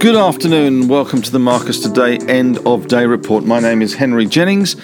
Good afternoon. Welcome to the Marcus Today end of day report. My name is Henry Jennings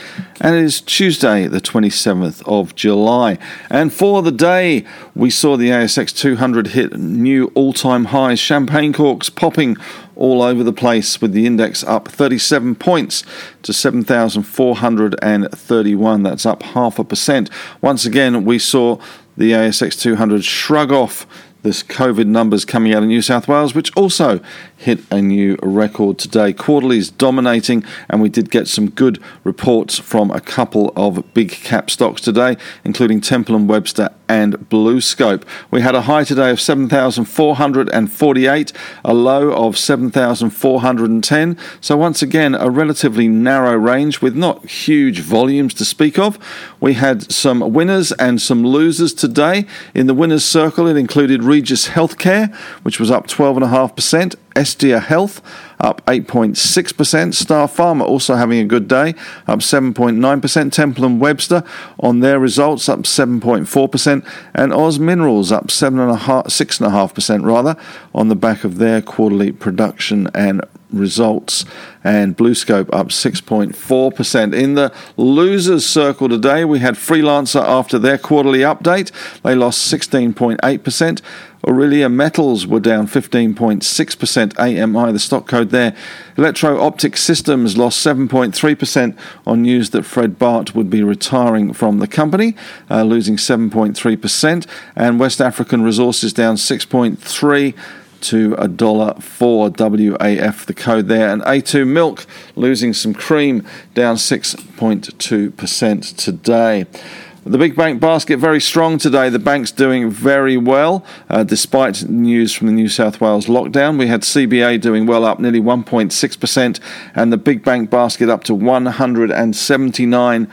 and it is Tuesday, the 27th of July. And for the day, we saw the ASX 200 hit new all time highs, champagne corks popping all over the place, with the index up 37 points to 7,431. That's up half a percent. Once again, we saw the ASX 200 shrug off this COVID numbers coming out of New South Wales, which also hit a new record today. Quarterlies dominating, and we did get some good reports from a couple of big cap stocks today, including Temple and Webster and BlueScope. We had a high today of 7,448, a low of 7,410. So once again, a relatively narrow range with not huge volumes to speak of. We had some winners and some losers today. In the winners circle, it included Regis Healthcare, which was up 12.5%. Estia Health up 8.6%. Starpharma also having a good day, up 7.9%. Temple and Webster on their results up 7.4%, and Oz Minerals up 7.5, 6.5% rather on the back of their quarterly production and results and BlueScope up 6.4%. In the losers circle today, we had Freelancer after their quarterly update. They lost 16.8%. Aurelia Metals were down 15.6%. AMI, the stock code there. Electro Optic Systems lost 7.3% on news that Fred Bart would be retiring from the company, uh, losing 7.3%. And West African Resources down 6.3 to a dollar four WAF the code there and A2 milk losing some cream down 6.2% today. The big bank basket very strong today. The bank's doing very well uh, despite news from the New South Wales lockdown. We had CBA doing well up nearly 1.6% and the big bank basket up to 179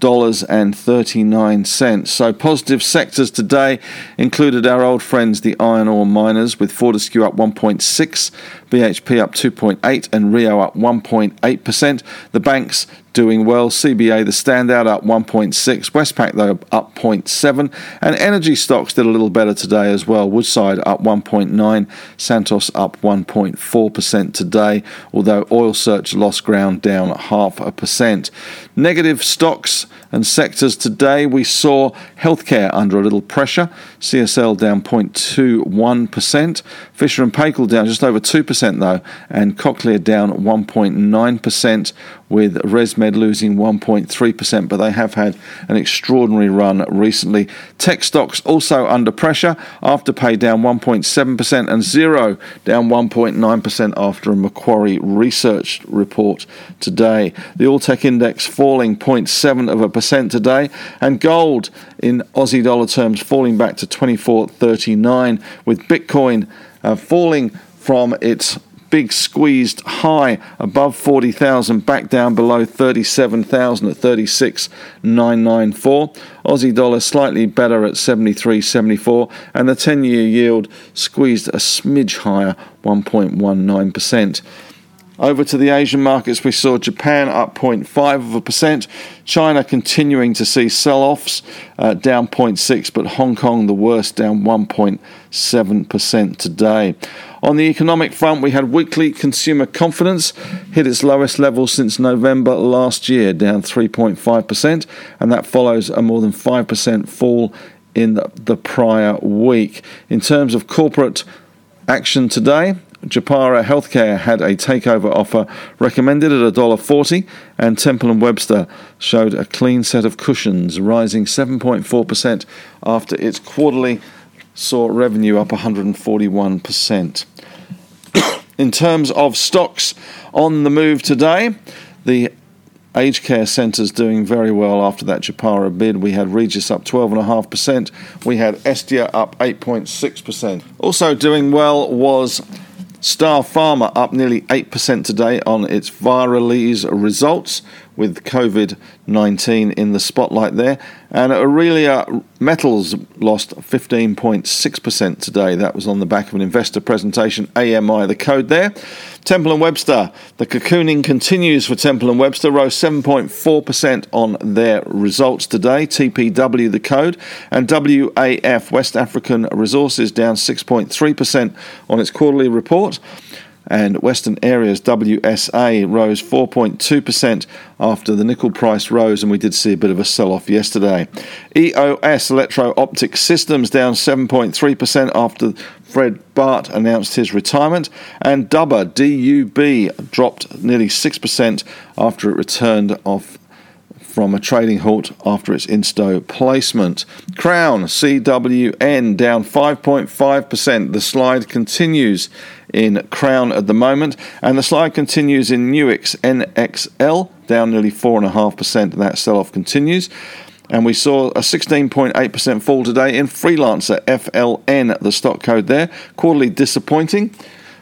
dollars and 39 cents. So positive sectors today included our old friends the iron ore miners with Fortescue up 1.6, BHP up 2.8 and Rio up 1.8%. The banks doing well. CBA, the standout, up 1.6. Westpac, though, up 0.7. And energy stocks did a little better today as well. Woodside up 1.9. Santos up 1.4% today, although Oil Search lost ground down half a percent. Negative stocks and sectors today, we saw healthcare under a little pressure. CSL down 0.21%. Fisher and Paykel down just over 2% though, and Cochlear down 1.9% with ResMed losing 1.3%, but they have had an extraordinary run recently. Tech stocks also under pressure. Afterpay down 1.7% and Xero down 1.9% after a Macquarie research report today. The All Tech Index falling 0.7 of a percent today, and gold in Aussie dollar terms falling back to 24.39, with Bitcoin uh, falling from its big squeezed high above 40,000 back down below 37,000 at 36,994. Aussie dollar slightly better at 73.74 and the 10 year yield squeezed a smidge higher 1.19%. Over to the Asian markets, we saw Japan up 0.5 of a percent, China continuing to see sell-offs, uh, down 0.6, but Hong Kong the worst, down 1.7% today. On the economic front, we had weekly consumer confidence hit its lowest level since November last year, down 3.5%, and that follows a more than 5% fall in the, the prior week. In terms of corporate action today, Japara Healthcare had a takeover offer recommended at $1.40, and Temple and Webster showed a clean set of cushions, rising 7.4% after its quarterly saw revenue up 141%. In terms of stocks on the move today, the aged care centres doing very well after that Japara bid. We had Regis up 12.5%. We had Estia up 8.6%. Also doing well was Starpharma up nearly 8% today on its Viraleze results with COVID 19 in the spotlight there. And Aurelia Metals lost 15.6% today. That was on the back of an investor presentation. AMI, the code there. Temple and Webster, the cocooning continues for Temple and Webster, rose 7.4% on their results today. TPW, the code, and WAF, West African Resources, down 6.3% on its quarterly report. And Western Areas WSA rose 4.2% after the nickel price rose, and we did see a bit of a sell off yesterday. EOS Electro Optic Systems down 7.3% after Fred Bart announced his retirement, and Dubber DUB dropped nearly 6% after it returned off from a trading halt after its insto placement. Crown CWN down 5.5%. The slide continues in Crown at the moment, and the slide continues in Nuix NXL down nearly 4.5%. That sell off continues. And we saw a 16.8% fall today in Freelancer FLN, the stock code there. Quarterly disappointing,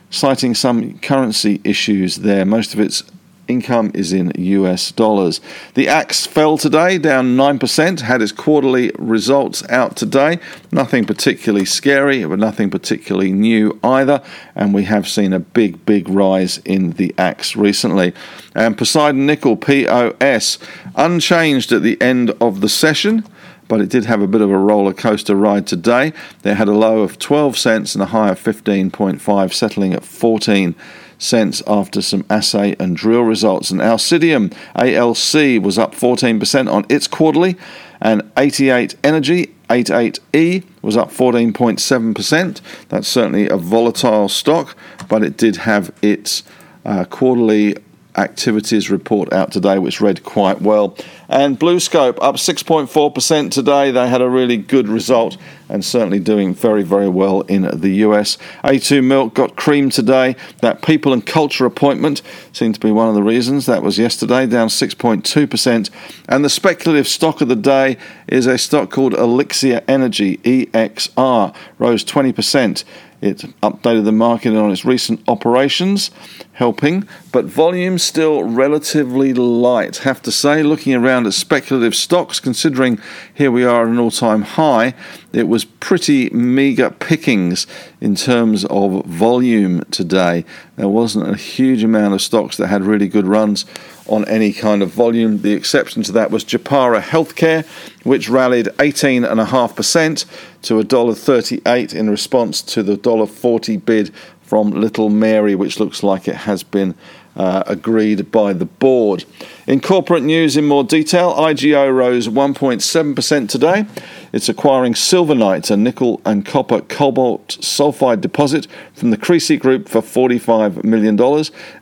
citing some currency issues there. Most of its income is in US dollars. The AX fell today, down 9%, had its quarterly results out today. Nothing particularly scary, but nothing particularly new either. And we have seen a big, big rise in the AX recently. And Poseidon Nickel POS unchanged at the end of the session but it did have a bit of a roller coaster ride today. They had a low of 12 cents and a high of 15.5, settling at 14 cents after some assay and drill results. And Alcidion ALC was up 14% on its quarterly, and 88 Energy 88E was up 14.7%. That's certainly a volatile stock, but it did have its uh, quarterly activities report out today, which read quite well. And BlueScope up 6.4% today. They had a really good result and certainly doing very, very well in the US. A2 Milk got cream today. That people and culture appointment seemed to be one of the reasons. That was yesterday, down 6.2%. And the speculative stock of the day is a stock called Elixir Energy, EXR, rose 20%. It updated the market on its recent operations, helping, but volume still relatively light. Have to say, looking around at speculative stocks, considering here we are at an all time high, it was pretty meagre pickings in terms of volume today. There wasn't a huge amount of stocks that had really good runs on any kind of volume. The exception to that was Japara Healthcare, which rallied 18.5% to $1.38 in response to the $1.40 bid from Little Mary, which looks like it has been uh, agreed by the board. In corporate news, in more detail, IGO rose 1.7% today. It's acquiring Silver Knight, a nickel and copper cobalt sulfide deposit from the Creasy Group for $45 million.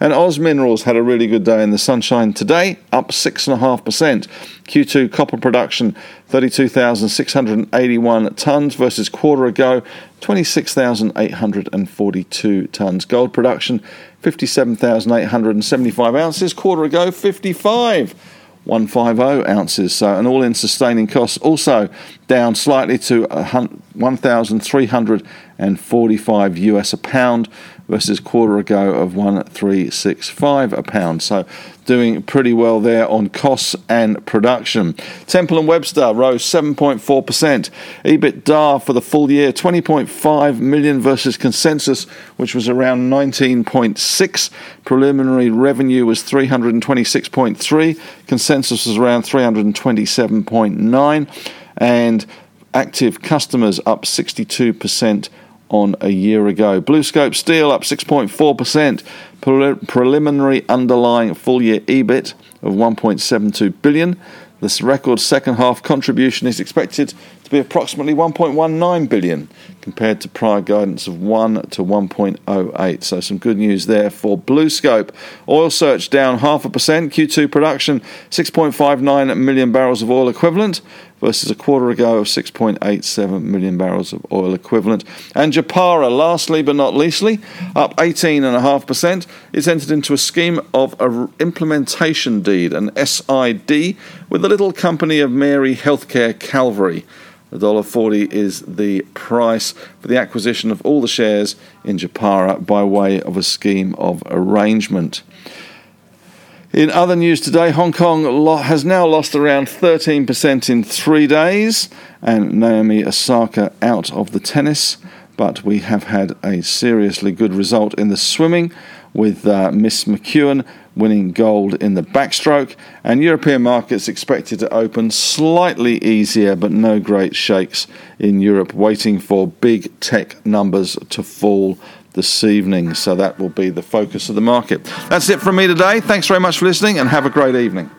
And Oz Minerals had a really good day in the sunshine today, up 6.5%. Q2 copper production 32,681 tonnes versus quarter ago 26,842 tonnes. Gold production 57,875 ounces. Quarter ago, 55. 150 ounces. So, an all in sustaining cost also down slightly to 1,345 US a pound versus quarter ago of 1365 a pound. So doing pretty well there on costs and production. Temple and Webster rose 7.4%. EBITDA for the full year 20.5 million versus consensus which was around 19.6. Preliminary revenue was 326.3. Consensus was around 327.9 and active customers up 62% on a year ago. BlueScope Steel up 6.4%. Pre- preliminary underlying full year EBIT of 1.72 billion. This record second half contribution is expected to be approximately 1.19 billion compared to prior guidance of 1 to 1.08. So some good news there for BlueScope. Oil search down half a percent. Q2 production 6.59 million barrels of oil equivalent versus a quarter ago of 6.87 million barrels of oil equivalent. And Japara, lastly but not leastly, up 18.5%. It's entered into a scheme of an implementation deed, an SID, with the little company of Mary Healthcare Calvary. $1.40 is the price for the acquisition of all the shares in Japara by way of a scheme of arrangement. In other news today, Hong Kong has now lost around 13% in three days, and Naomi Osaka out of the tennis. But we have had a seriously good result in the swimming, with uh, Miss McKeown winning gold in the backstroke, and European markets expected to open slightly easier, but no great shakes in Europe, waiting for big tech numbers to fall this evening. So that will be the focus of the market. That's it from me today. Thanks very much for listening and have a great evening.